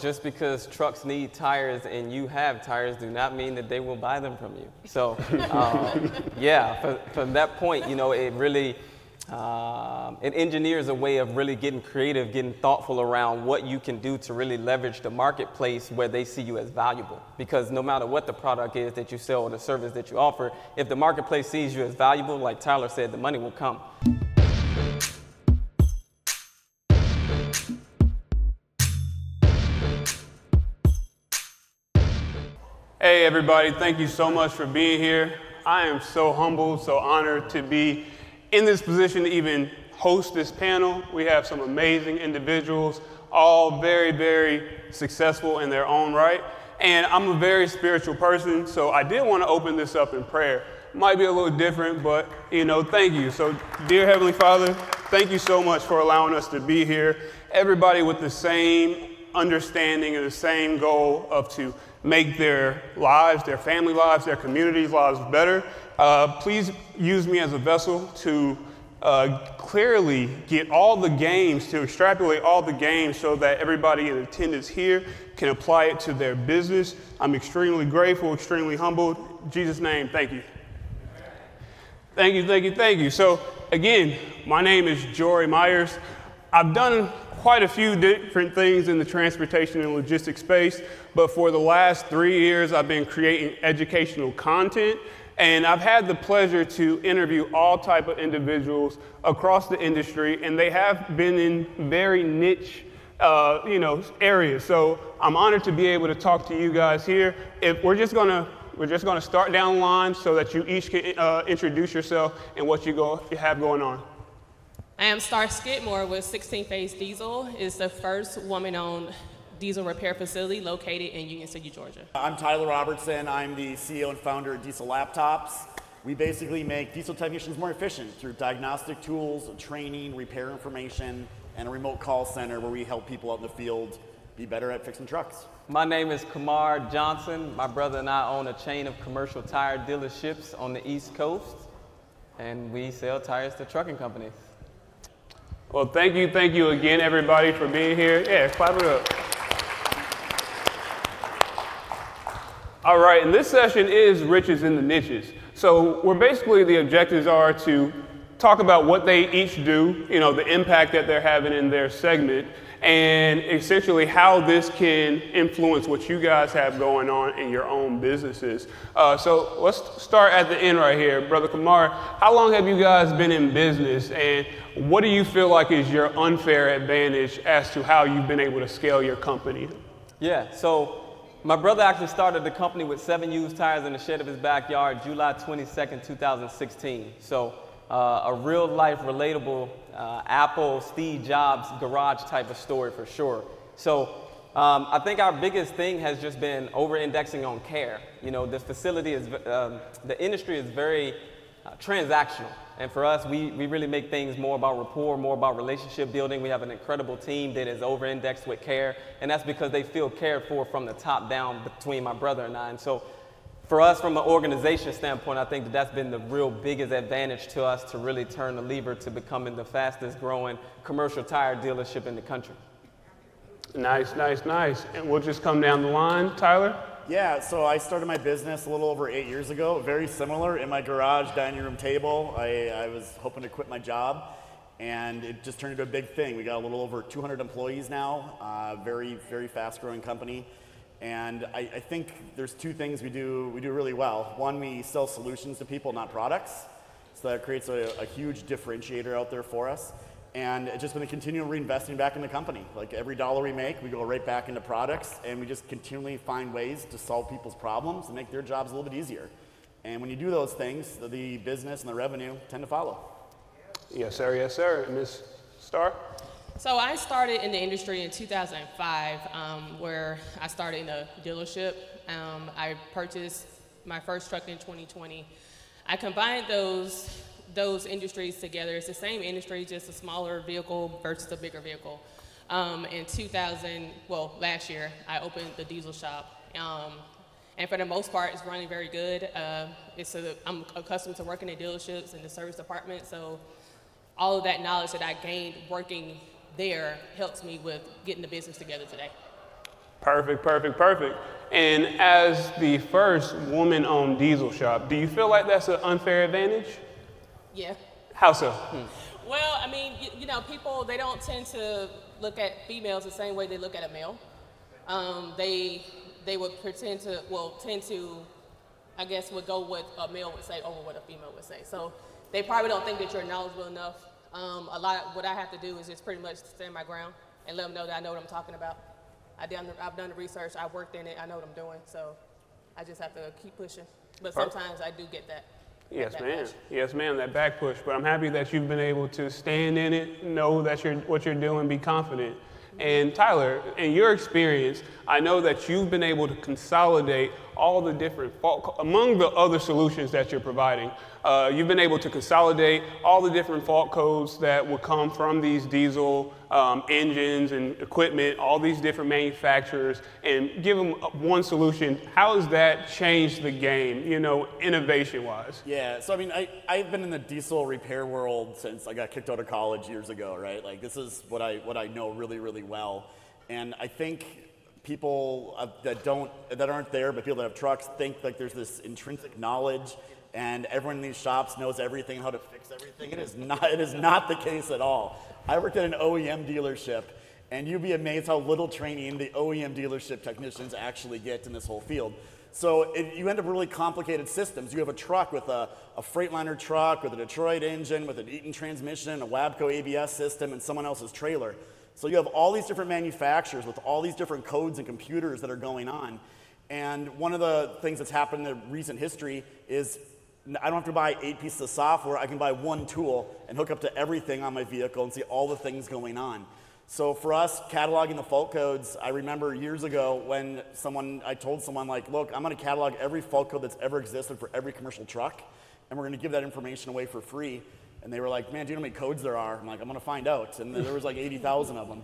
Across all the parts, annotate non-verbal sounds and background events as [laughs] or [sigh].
Just because trucks need tires and you have tires do not mean that they will buy them from you. So, [laughs] um, yeah, for, from that point, you know, it really um, it engineers a way of really getting creative, getting thoughtful around what you can do to really leverage the marketplace where they see you as valuable. Because no matter what the product is that you sell or the service that you offer, if the marketplace sees you as valuable, like Tyler said, the money will come. Everybody, thank you so much for being here. I am so humbled, so honored to be in this position to even host this panel. We have some amazing individuals, all very, very successful in their own right. And I'm a very spiritual person, so I did want to open this up in prayer. Might be a little different, but you know, thank you. So, dear Heavenly Father, thank you so much for allowing us to be here. Everybody with the same understanding and the same goal of to make their lives, their family lives, their communities' lives better. Uh, please use me as a vessel to uh, clearly get all the games, to extrapolate all the games so that everybody in attendance here can apply it to their business. I'm extremely grateful, extremely humbled. In Jesus' name, thank you. Thank you, thank you, thank you. So, again, my name is Jory Myers. I've done quite a few different things in the transportation and logistics space, but for the last three years, I've been creating educational content. And I've had the pleasure to interview all type of individuals across the industry, and they have been in very niche, uh, you know, areas. So I'm honored to be able to talk to you guys here. If we're just gonna we're just gonna start down the line so that you each can uh, introduce yourself and what you go you have going on. I am Star Skidmore with 16 Phase Diesel. It's the first woman-owned diesel repair facility located in Union City, Georgia. I'm Tyler Robertson. I'm the CEO and founder of Diesel Laptops. We basically make diesel technicians more efficient through diagnostic tools, training, repair information, and a remote call center where we help people out in the field be better at fixing trucks. My name is Kamard Johnson. My brother and I own a chain of commercial tire dealerships on the East Coast, and we sell tires to trucking companies. Well, thank you, thank you again, everybody, for being here. Yeah, clap it up. All right, and this session is riches in the niches. So, we're basically the objectives are to talk about what they each do, you know, the impact that they're having in their segment, and essentially how this can influence what you guys have going on in your own businesses. Uh, so let's start at the end right here. Brother Kamard, how long have you guys been in business and what do you feel like is your unfair advantage as to how you've been able to scale your company? Yeah, so my brother actually started the company with seven used tires in the shed of his backyard July 22nd, 2016. So uh, a real life relatable uh, Apple, Steve Jobs garage type of story for sure. So um, I think our biggest thing has just been over indexing on care. You know, the facility is, um, the industry is very uh, transactional. And for us, we, we really make things more about rapport, more about relationship building. We have an incredible team that is over indexed with care. And that's because they feel cared for from the top down between my brother and I. And so for us, from an organization standpoint, I think that that's been the real biggest advantage to us to really turn the lever to becoming the fastest growing commercial tire dealership in the country. Nice, nice, nice. And we'll just come down the line. Tyler? Yeah, so I started my business a little over eight years ago, very similar. In my garage dining room table, I, I was hoping to quit my job, and it just turned into a big thing. We got a little over 200 employees now, uh, very, very fast growing company. And I, I, think there's two things we do, we do really well. One, we sell solutions to people, not products. So that creates a, a huge differentiator out there for us. And it's just been a continual reinvesting back in the company. Like every dollar we make, we go right back into products, and we just continually find ways to solve people's problems and make their jobs a little bit easier. And when you do those things, the business and the revenue tend to follow. Yes, sir. Yes, sir. Ms. Star? So I started in the industry in 2005, um, where I started in a dealership. Um, I purchased my first truck in 2020. I combined those those industries together. It's the same industry, just a smaller vehicle versus a bigger vehicle. Um, in 2000, well, last year, I opened the diesel shop. Um, and for the most part, it's running very good. Uh, it's a, I'm accustomed to working in dealerships and the service department, so all of that knowledge that I gained working there helps me with getting the business together today. Perfect, perfect, perfect. And as the first woman owned diesel shop, do you feel like that's an unfair advantage? Yeah. How so? Well, I mean, you, you know, people they don't tend to look at females the same way they look at a male. Um, they they would pretend to well tend to, I guess, would go what a male would say over what a female would say. So they probably don't think that you're knowledgeable enough. Um, a lot. Of, what I have to do is just pretty much stand my ground and let them know that I know what I'm talking about. I done I've done the research. I've worked in it. I know what I'm doing. So I just have to keep pushing. But sometimes I do get that. Yes, that ma'am. backlash. Yes, ma'am. That back push. But I'm happy that you've been able to stand in it, know that you're what you're doing, be confident. And Tyler, in your experience, I know that you've been able to consolidate all the different fault among the other solutions that you're providing. Uh, you've been able to consolidate all the different fault codes that will come from these diesel um, engines and equipment, all these different manufacturers, and give them one solution. How has that changed the game, you know, innovation-wise? Yeah, so I mean, I, I've been in the diesel repair world since I got kicked out of college years ago, right? Like, this is what I, what I know really, really well. And I think people uh, that don't, that aren't there, but people that have trucks think like there's this intrinsic knowledge and everyone in these shops knows everything, how to fix everything. It is not, it is not the case at all. I worked at an OEM dealership and you'd be amazed how little training the OEM dealership technicians actually get in this whole field. So it, you end up with really complicated systems. You have a truck with a, a Freightliner truck with a Detroit engine, with an Eaton transmission, a Wabco ABS system, and someone else's trailer. So you have all these different manufacturers with all these different codes and computers that are going on. And one of the things that's happened in recent history is I don't have to buy eight pieces of software. I can buy one tool and hook up to everything on my vehicle and see all the things going on. So for us, cataloging the fault codes, I remember years ago when someone, I told someone like, look, I'm gonna catalog every fault code that's ever existed for every commercial truck, and we're gonna give that information away for free. And they were like, man, do you know how many codes there are? I'm like, I'm gonna find out. And there was like 80,000 of them.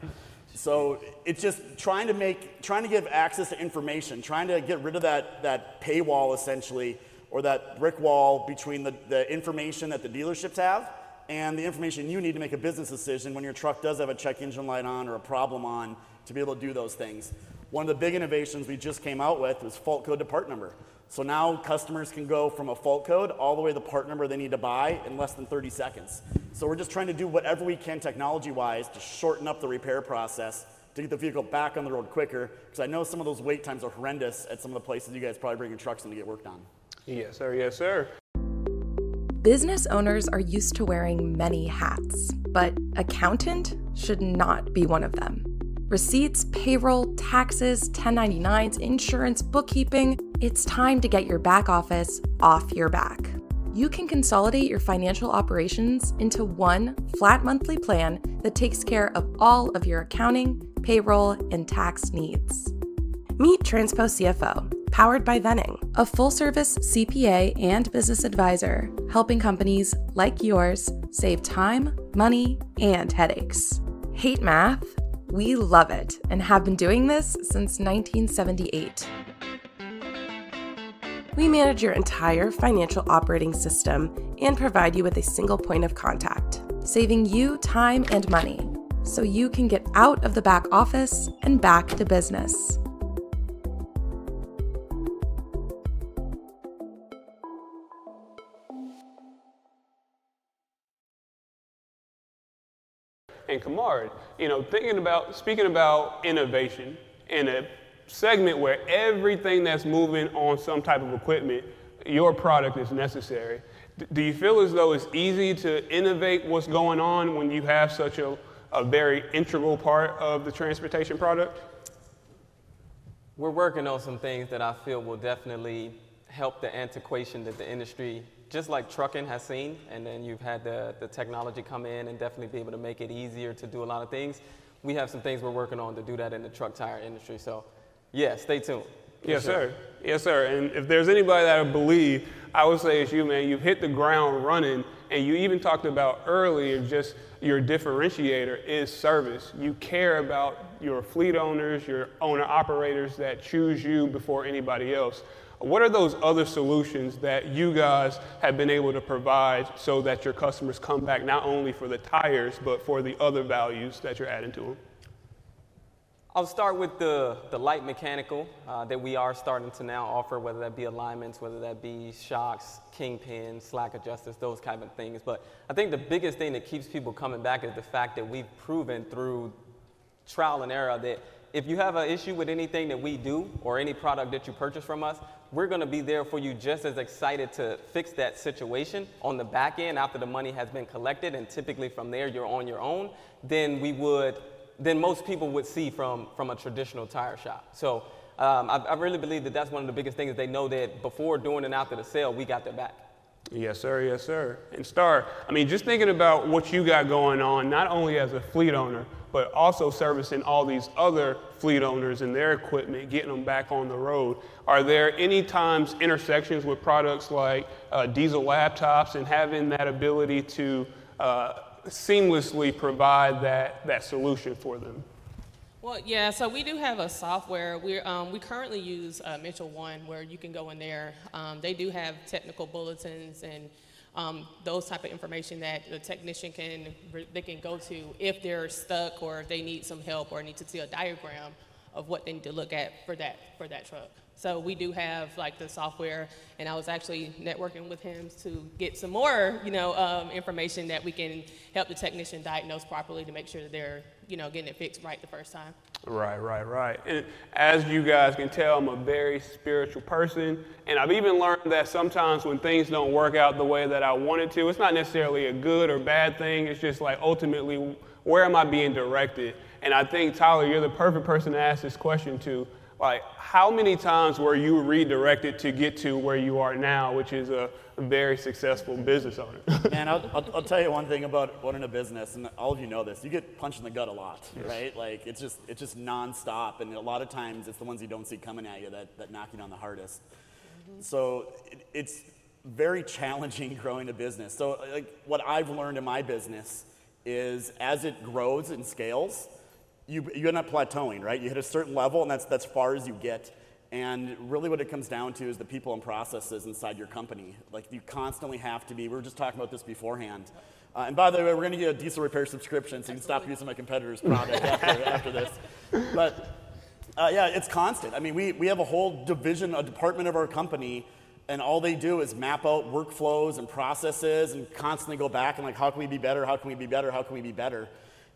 So it's just trying to make, trying to give access to information, trying to get rid of that, that paywall essentially, or that brick wall between the, the information that the dealerships have and the information you need to make a business decision when your truck does have a check engine light on or a problem on to be able to do those things. One of the big innovations we just came out with was fault code to part number. So now customers can go from a fault code all the way to the part number they need to buy in less than 30 seconds. So we're just trying to do whatever we can technology wise to shorten up the repair process to get the vehicle back on the road quicker because I know some of those wait times are horrendous at some of the places you guys probably bring your trucks in to get worked on. Yes, sir. Yes, sir. Business owners are used to wearing many hats, but accountant should not be one of them. Receipts, payroll, taxes, 1099s, insurance, bookkeeping, it's time to get your back office off your back. You can consolidate your financial operations into one flat monthly plan that takes care of all of your accounting, payroll, and tax needs. Meet Transpo CFO, powered by Venning, a full service CPA and business advisor, helping companies like yours save time, money, and headaches. Hate math? We love it and have been doing this since 1978. We manage your entire financial operating system and provide you with a single point of contact, saving you time and money so you can get out of the back office and back to business. And Kamard, you know, thinking about, speaking about innovation in a segment where everything that's moving on some type of equipment, your product is necessary. Do you feel as though it's easy to innovate what's going on when you have such a, a very integral part of the transportation product? We're working on some things that I feel will definitely help the antiquation that the industry, just like trucking has seen, and then you've had the, the technology come in and definitely be able to make it easier to do a lot of things. We have some things we're working on to do that in the truck tire industry. So, yeah, stay tuned. Yes, sure. sir. Yes, sir. And if there's anybody that I believe, I would say it's you, man. You've hit the ground running, and you even talked about earlier just your differentiator is service. You care about your fleet owners, your owner operators that choose you before anybody else. What are those other solutions that you guys have been able to provide so that your customers come back not only for the tires, but for the other values that you're adding to them? I'll start with the, the light mechanical uh, that we are starting to now offer, whether that be alignments, whether that be shocks, kingpins, slack adjusters, those kind of things. But I think the biggest thing that keeps people coming back is the fact that we've proven through trial and error that if you have an issue with anything that we do or any product that you purchase from us, we're going to be there for you just as excited to fix that situation on the back end after the money has been collected and typically from there you're on your own than we would than most people would see from, from a traditional tire shop. So um, I, I really believe that that's one of the biggest things. They know that before, during, and after the sale, we got their back. Yes, sir. Yes, sir. And Star, I mean, just thinking about what you got going on, not only as a fleet owner, but also servicing all these other fleet owners and their equipment, getting them back on the road. Are there any times intersections with products like uh, diesel laptops and having that ability to uh, seamlessly provide that, that solution for them? Well, yeah, so we do have a software. we um, we currently use uh, Mitchell One where you can go in there. Um, they do have technical bulletins and um, those type of information that the technician can, they can go to if they're stuck or if they need some help or need to see a diagram of what they need to look at for that, for that truck. So we do have like the software, and I was actually networking with him to get some more, you know, um, information that we can help the technician diagnose properly to make sure that they're, you know, getting it fixed right the first time. Right, right, right. And as you guys can tell, I'm a very spiritual person, and I've even learned that sometimes when things don't work out the way that I wanted to, it's not necessarily a good or bad thing. It's just like ultimately, where am I being directed? And I think Tyler, you're the perfect person to ask this question to like, how many times were you redirected to get to where you are now, which is a very successful business owner? [laughs] and I'll, I'll, I'll, tell you one thing about running a business, and all of you know this. You get punched in the gut a lot, yes. right? Like it's just it's just nonstop, and a lot of times it's the ones you don't see coming at you that, that knock you down the hardest. Mm-hmm. So it, it's very challenging [laughs] growing a business. So like what I've learned in my business is as it grows and scales, you, you end up plateauing, right? You hit a certain level, and that's, that's far as you get. And really, what it comes down to is the people and processes inside your company. Like, you constantly have to be, we were just talking about this beforehand. Uh, and by the way, we're going to get a diesel repair subscription, so you can stop using my competitor's product after, after this. [laughs] But uh, yeah, it's constant. I mean, we, we have a whole division, a department of our company, and all they do is map out workflows and processes and constantly go back and like, how can we be better? How can we be better? How can we be better?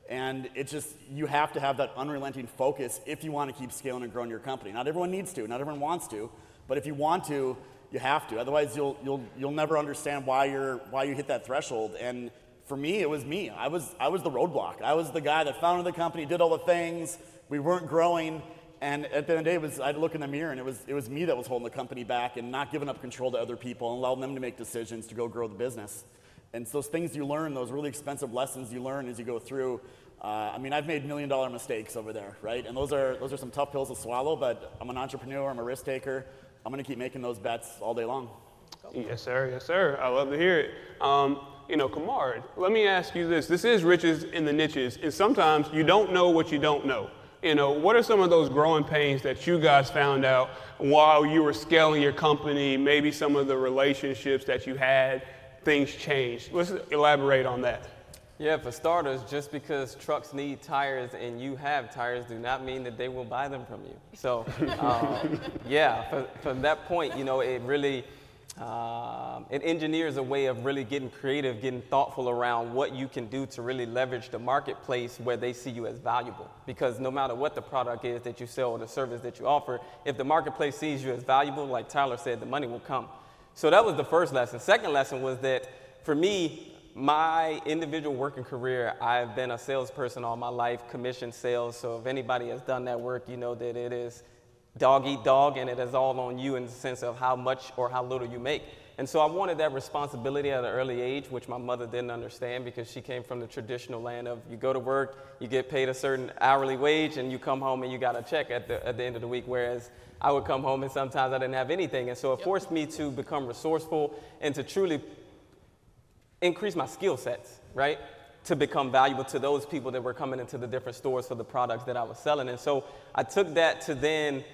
And it's just, you have to have that unrelenting focus if you want to keep scaling and growing your company. Not everyone needs to, not everyone wants to, but if you want to, you have to. Otherwise, you'll, you'll, you'll never understand why, you're, why you hit that threshold. And for me, it was me. I was, I was the roadblock. I was the guy that founded the company, did all the things. We weren't growing. And at the end of the day, was, I'd look in the mirror and it was, it was me that was holding the company back and not giving up control to other people and allowing them to make decisions to go grow the business. And so those things you learn, those really expensive lessons you learn as you go through, uh, I mean, I've made million dollar mistakes over there, right? And those are, those are some tough pills to swallow, but I'm an entrepreneur, I'm a risk taker. I'm going to keep making those bets all day long. Yes, sir. Yes, sir. I love to hear it. Um, you know, Kamard, let me ask you this. This is riches in the niches, and sometimes you don't know what you don't know. You know, what are some of those growing pains that you guys found out while you were scaling your company? Maybe some of the relationships that you had, things changed. Let's elaborate on that. Yeah, for starters, just because trucks need tires and you have tires do not mean that they will buy them from you. So, [laughs] um, yeah, for, from that point, you know, it really, um, it engineers a way of really getting creative, getting thoughtful around what you can do to really leverage the marketplace where they see you as valuable. Because no matter what the product is that you sell or the service that you offer, if the marketplace sees you as valuable, like Tyler said, the money will come. So that was the first lesson. Second lesson was that for me, my individual working career, I've been a salesperson all my life, commission sales. So if anybody has done that work, you know that it is dog eat dog and it is all on you in the sense of how much or how little you make. And so I wanted that responsibility at an early age, which my mother didn't understand because she came from the traditional land of you go to work, you get paid a certain hourly wage, and you come home and you got a check at the, at the end of the week. Whereas I would come home and sometimes I didn't have anything. And so it forced me to become resourceful and to truly increase my skill sets, right? To become valuable to those people that were coming into the different stores for the products that I was selling. And so I took that to then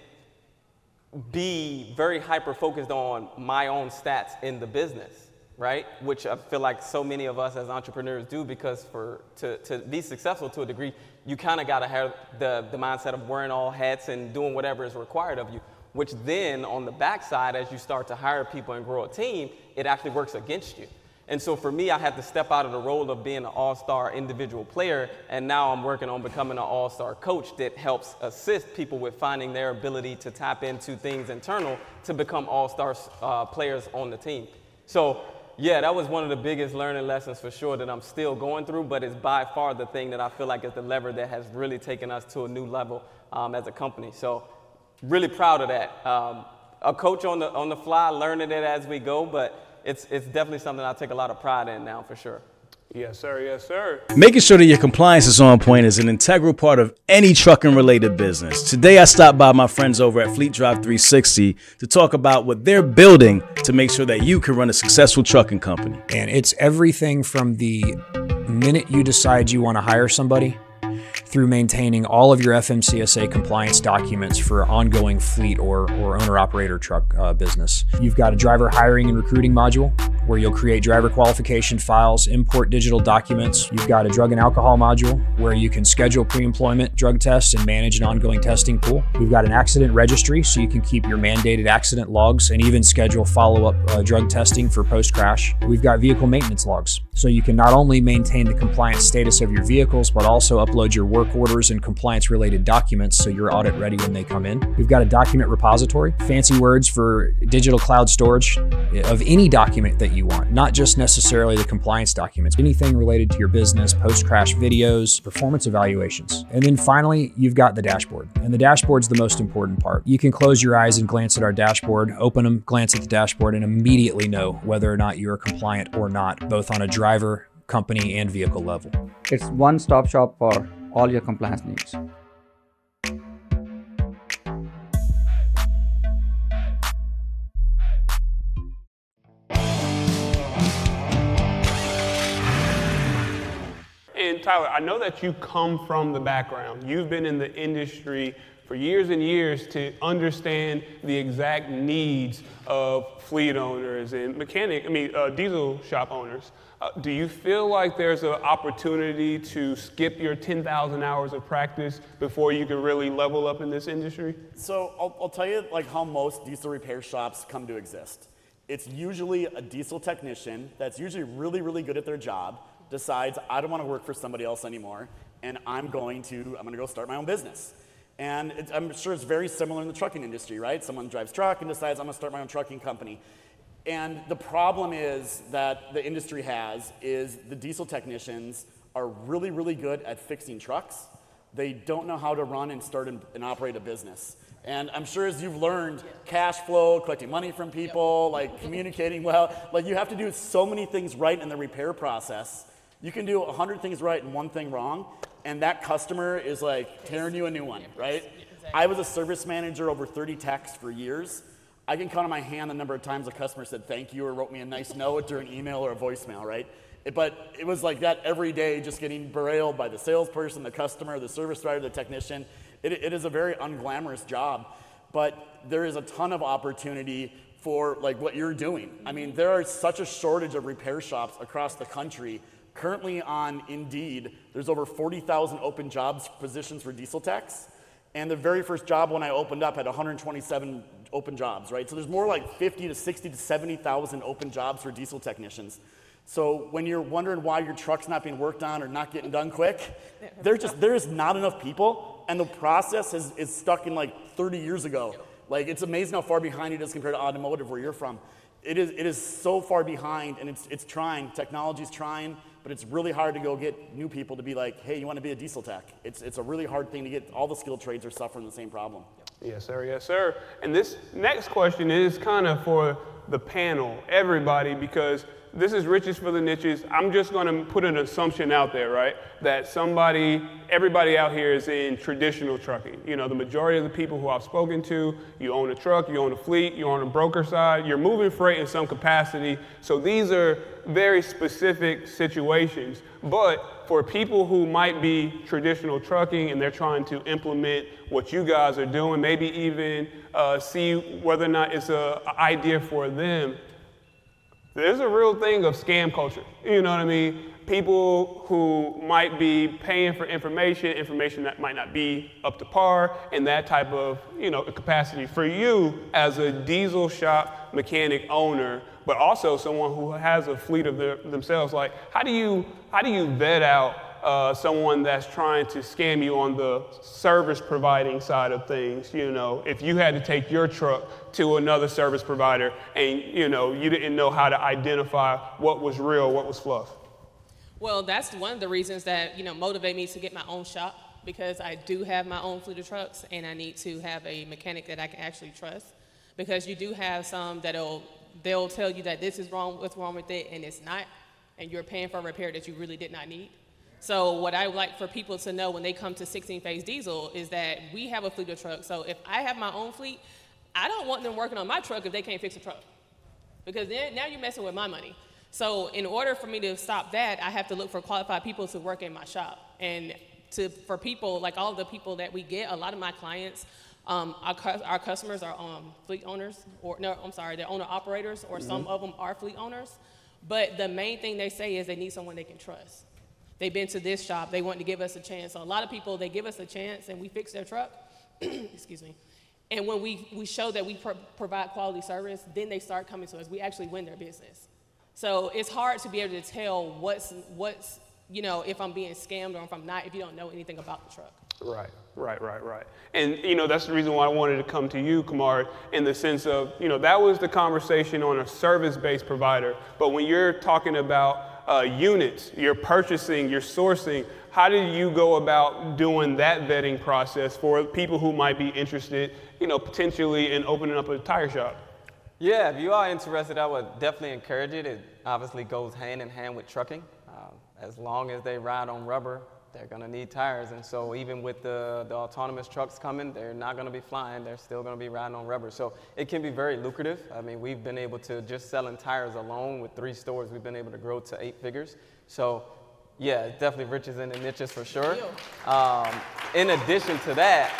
be very hyper focused on my own stats in the business. Right? Which I feel like so many of us as entrepreneurs do because for to, to be successful to a degree, you kind of got to have the, the mindset of wearing all hats and doing whatever is required of you. Which then on the backside, as you start to hire people and grow a team, it actually works against you. And so for me, I had to step out of the role of being an all star individual player, and now I'm working on becoming an all star coach that helps assist people with finding their ability to tap into things internal to become all star uh, players on the team. So, yeah, that was one of the biggest learning lessons for sure that I'm still going through, but it's by far the thing that I feel like is the lever that has really taken us to a new level um, as a company. So, really proud of that. Um, a coach on the, on the fly, learning it as we go, but it's, it's definitely something I take a lot of pride in now for sure. Yes, sir. Yes, sir. Making sure that your compliance is on point is an integral part of any trucking related business. Today, I stopped by my friends over at Fleet Drive 360 to talk about what they're building to make sure that you can run a successful trucking company. And it's everything from the minute you decide you want to hire somebody through maintaining all of your FMCSA compliance documents for ongoing fleet or, or owner operator truck uh, business. You've got a driver hiring and recruiting module where you'll create driver qualification files, import digital documents. You've got a drug and alcohol module where you can schedule pre employment drug tests and manage an ongoing testing pool. We've got an accident registry so you can keep your mandated accident logs and even schedule follow up uh, drug testing for post crash. We've got vehicle maintenance logs so you can not only maintain the compliance status of your vehicles, but also upload your work orders and compliance related documents so you're audit ready when they come in. We've got a document repository, fancy words for digital cloud storage of any document that you want, not just necessarily the compliance documents, anything related to your business, post crash videos, performance evaluations. And then finally, you've got the dashboard. And the dashboard's the most important part. You can close your eyes and glance at our dashboard, open them, glance at the dashboard, and immediately know whether or not you're compliant or not, both on a driver, company, and vehicle level. It's one stop shop for all your compliance needs. And Tyler, I know that you come from the background. You've been in the industry for years and years to understand the exact needs of fleet owners and mechanic, I mean, uh, diesel shop owners. Uh, do you feel like there's an opportunity to skip your 10,000 hours of practice before you can really level up in this industry? So I'll, I'll tell you like how most diesel repair shops come to exist. It's usually a diesel technician that's usually really, really good at their job, decides I don't want to work for somebody else anymore, and I'm going to I'm going to go start my own business. And it, I'm sure it's very similar in the trucking industry, right? Someone drives truck and decides I'm going to start my own trucking company. And the problem is that the industry has is the diesel technicians are really, really good at fixing trucks. They don't know how to run and start and, and operate a business. And I'm sure as you've learned, cash flow, collecting money from people, like communicating well, like you have to do so many things right in the repair process. You can do 100 things right and one thing wrong, and that customer is like tearing you a new one, right? I was a service manager over 30 techs for years. I can count on my hand the number of times a customer said thank you or wrote me a nice [laughs] note or an email or a voicemail, right? It, but it was like that every day, just getting berailed by the salesperson, the customer, the service writer, the technician. It, it is a very unglamorous job, but there is a ton of opportunity for like what you're doing. I mean, there are such a shortage of repair shops across the country. Currently on Indeed, there's over 40,000 open jobs positions for diesel techs. And the very first job when I opened up had 127 open jobs, right? So there's more like 50 to 60 to 70,000 open jobs for diesel technicians. So when you're wondering why your truck's not being worked on or not getting done quick, there just there is not enough people, and the process is, is stuck in like 30 years ago. Like it's amazing how far behind it is compared to automotive where you're from. It is it is so far behind, and it's it's trying. Technology's trying, but it's really hard to go get new people to be like, hey, you want to be a diesel tech? It's it's a really hard thing to get. All the skilled trades are suffering the same problem. Yes, sir. Yes, sir. And this next question is kind of for the panel, everybody, because this is riches for the niches. I'm just going to put an assumption out there, right? That somebody, everybody out here is in traditional trucking. You know, the majority of the people who I've spoken to, you own a truck, you own a fleet, you're on a broker side, you're moving freight in some capacity. So these are very specific situations. But for people who might be traditional trucking and they're trying to implement what you guys are doing, maybe even uh, see whether or not it's an idea for them there's a real thing of scam culture. You know what I mean? People who might be paying for information, information that might not be up to par, and that type of you know capacity for you as a diesel shop mechanic owner, but also someone who has a fleet of their, themselves. Like, how do you how do you vet out uh, someone that's trying to scam you on the service providing side of things. You know, if you had to take your truck to another service provider and you know you didn't know how to identify what was real, what was fluff. Well, that's one of the reasons that you know motivate me to get my own shop because I do have my own fleet of trucks and I need to have a mechanic that I can actually trust because you do have some that'll they'll tell you that this is wrong, what's wrong with it, and it's not, and you're paying for a repair that you really did not need. So what I would like for people to know when they come to 16 phase diesel is that we have a fleet of trucks. So if I have my own fleet, I don't want them working on my truck if they can't fix a truck. Because then now you're messing with my money. So in order for me to stop that, I have to look for qualified people to work in my shop. And to, for people, like all the people that we get, a lot of my clients, um, our, our, customers are um, fleet owners, or no, I'm sorry, they're owner operators, or mm-hmm. some of them are fleet owners. But the main thing they say is they need someone they can trust they've been to this shop, they want to give us a chance. So a lot of people, they give us a chance and we fix their truck, [clears throat] excuse me. And when we, we show that we pro- provide quality service, then they start coming to us. We actually win their business. So it's hard to be able to tell what's, what's, you know, if I'm being scammed or if I'm not, if you don't know anything about the truck. Right, right, right, right. And, you know, that's the reason why I wanted to come to you, Kamard, in the sense of, you know, that was the conversation on a service based provider. But when you're talking about uh, units, you're purchasing, you're sourcing. How do you go about doing that vetting process for people who might be interested, you know, potentially in opening up a tire shop? Yeah, if you are interested, I would definitely encourage it. It obviously goes hand in hand with trucking. Uh, as long as they ride on rubber, they're going to need tires. And so even with the, the autonomous trucks coming, they're not going to be flying. They're still going to be riding on rubber. So it can be very lucrative. I mean, we've been able to just selling tires alone with three stores, we've been able to grow to eight figures. So yeah, definitely riches in the niches for sure. Um, in addition to that,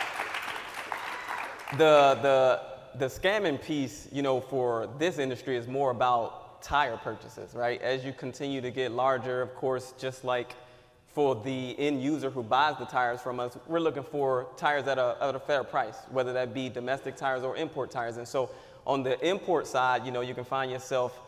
the, the, the scamming piece, you know, for this industry is more about tire purchases, right? As you continue to get larger, of course, just like for the end user who buys the tires from us, we're looking for tires at a, at a fair price, whether that be domestic tires or import tires. And so on the import side, you know, you can find yourself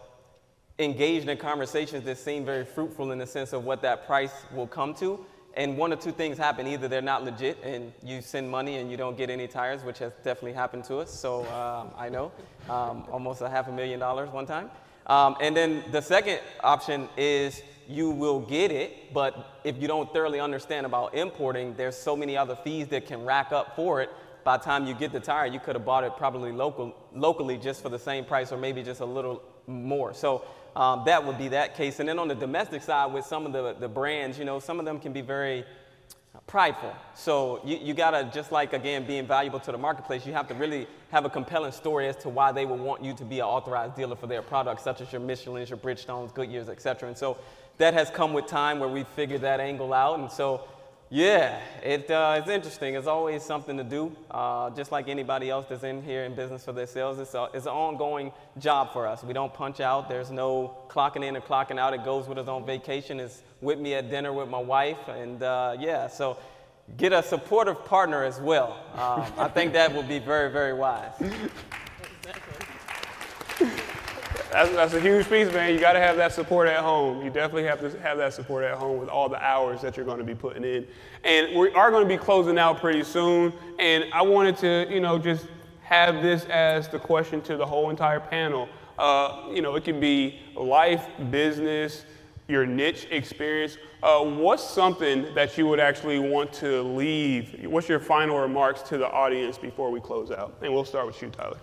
engaged in conversations that seem very fruitful in the sense of what that price will come to. And one or two things happen. Either they're not legit and you send money and you don't get any tires, which has definitely happened to us. So um, I know, um, almost a half a million dollars one time. Um, and then the second option is you will get it, but if you don't thoroughly understand about importing, there's so many other fees that can rack up for it. By the time you get the tire, you could have bought it probably local, locally just for the same price or maybe just a little more. So um, that would be that case. And then on the domestic side, with some of the, the brands, you know, some of them can be very prideful. So you, you gotta, just like again, being valuable to the marketplace, you have to really have a compelling story as to why they would want you to be an authorized dealer for their products, such as your Michelin's, your Bridgestones, Goodyears, et cetera. And so that has come with time where we figured that angle out. And so, yeah, it, uh, it's interesting. It's always something to do. Uh, just like anybody else that's in here in business for themselves, it's, a, it's an ongoing job for us. We don't punch out. There's no clocking in and clocking out. It goes with us on vacation. It's with me at dinner with my wife. And uh, yeah, so get a supportive partner as well. Um, I think that would be very, very wise. [laughs] That's, that's a huge piece, man. You got to have that support at home. You definitely have to have that support at home with all the hours that you're going to be putting in. And we are going to be closing out pretty soon. And I wanted to, you know, just have this as the question to the whole entire panel. Uh, you know, it can be life, business, your niche experience. Uh, what's something that you would actually want to leave? What's your final remarks to the audience before we close out? And we'll start with you, Tyler.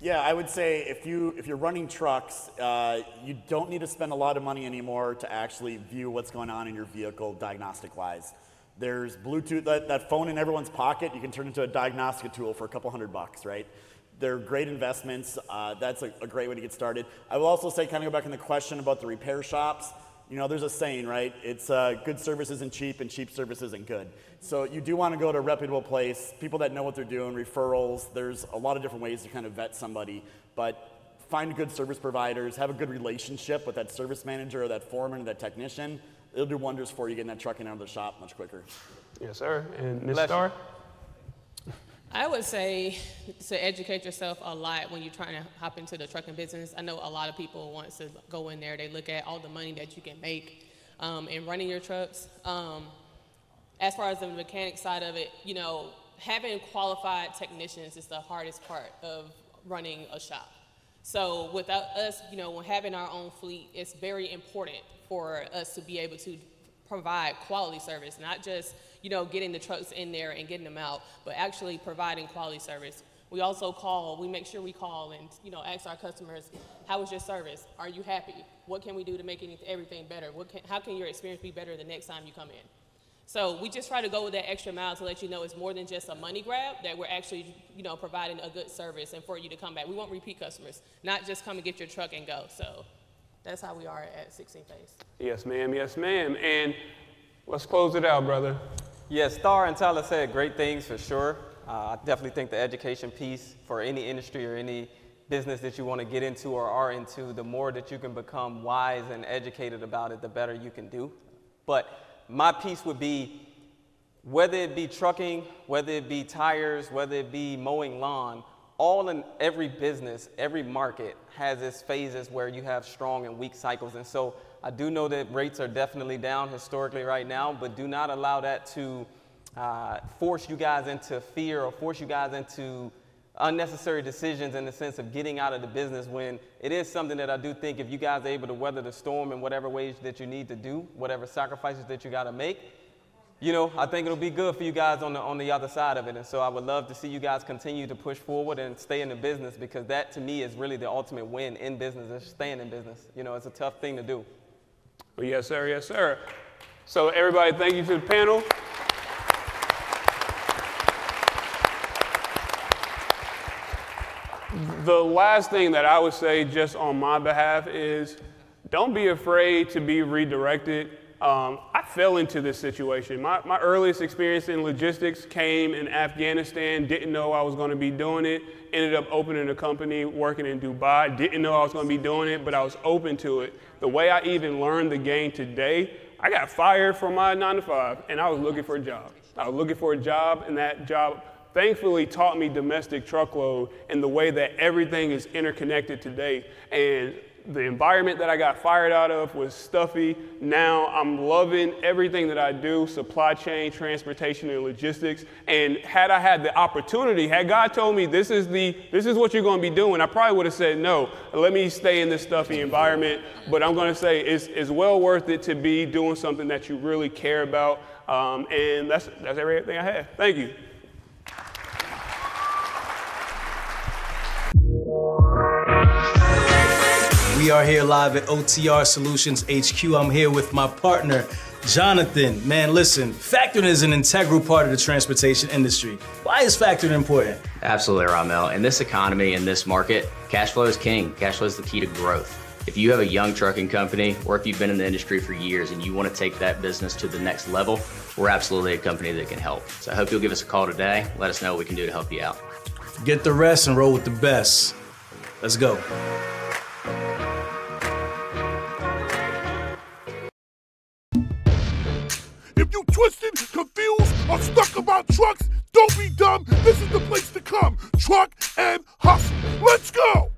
Yeah, I would say if you if you're running trucks, uh, you don't need to spend a lot of money anymore to actually view what's going on in your vehicle diagnostic wise. There's Bluetooth that, that phone in everyone's pocket. You can turn into a diagnostic tool for a couple hundred bucks, right? They're great investments. Uh, that's a, a great way to get started. I will also say, kind of go back in the question about the repair shops you know, there's a saying, right? It's uh, good service isn't cheap and cheap service isn't good. So you do want to go to a reputable place, people that know what they're doing, referrals. There's a lot of different ways to kind of vet somebody. But find good service providers, have a good relationship with that service manager or that foreman or that technician. It'll do wonders for you getting that trucking out of the shop much quicker. Yes, sir. And Ms. Bless you. Star? I would say to educate yourself a lot when you're trying to hop into the trucking business. I know a lot of people want to go in there, they look at all the money that you can make um, in running your trucks. Um, as far as the mechanic side of it, you know, having qualified technicians is the hardest part of running a shop. So without us, you know, having our own fleet, it's very important for us to be able to provide quality service, not just, you know, getting the trucks in there and getting them out, but actually providing quality service. We also call, we make sure we call and, you know, ask our customers, how was your service? Are you happy? What can we do to make everything better? What can, how can your experience be better the next time you come in? So we just try to go with that extra mile to let you know it's more than just a money grab, that we're actually, you know, providing a good service and for you to come back. We want repeat customers, not just come and get your truck and go. So that's how we are at 16 Phase. Yes, ma'am. Yes, ma'am. And let's close it out, brother. Yes, Star and Tyler said great things for sure. Uh, I definitely think the education piece for any industry or any business that you want to get into or are into, the more that you can become wise and educated about it, the better you can do. But my piece would be whether it be trucking, whether it be tires, whether it be mowing lawn, all in every business, every market has its phases where you have strong and weak cycles. And so I do know that rates are definitely down historically right now, but do not allow that to uh, force you guys into fear or force you guys into unnecessary decisions in the sense of getting out of the business when it is something that I do think if you guys are able to weather the storm in whatever ways that you need to do, whatever sacrifices that you got to make, you know, I think it'll be good for you guys on the, on the other side of it. And so I would love to see you guys continue to push forward and stay in the business because that to me is really the ultimate win in business is staying in business. You know, it's a tough thing to do. Well, yes, sir. Yes, sir. So, everybody, thank you to the panel. The last thing that I would say, just on my behalf, is don't be afraid to be redirected. Um, I fell into this situation. My, my earliest experience in logistics came in Afghanistan, didn't know I was going to be doing it, ended up opening a company working in Dubai, didn't know I was going to be doing it, but I was open to it. The way I even learned the game today, I got fired from my nine to five, and I was looking for a job. I was looking for a job, and that job thankfully taught me domestic truckload and the way that everything is interconnected today. And the environment that I got fired out of was stuffy. Now I'm loving everything that I do supply chain, transportation, and logistics. And had I had the opportunity, had God told me this is, the, this is what you're going to be doing, I probably would have said no. Let me stay in this stuffy environment. But I'm going to say it's, it's well worth it to be doing something that you really care about. Um, and that's, that's everything I have. Thank you. We are here live at OTR Solutions HQ. I'm here with my partner, Jonathan. Man, listen, factoring is an integral part of the transportation industry. Why is factoring important? Absolutely, Ramel. In this economy, in this market, cash flow is king. Cash flow is the key to growth. If you have a young trucking company or if you've been in the industry for years and you want to take that business to the next level, we're absolutely a company that can help. So I hope you'll give us a call today. Let us know what we can do to help you out. Get the rest and roll with the best. Let's go. Twisted, confused, or stuck about trucks, don't be dumb. This is the place to come. Truck and hustle. Let's go.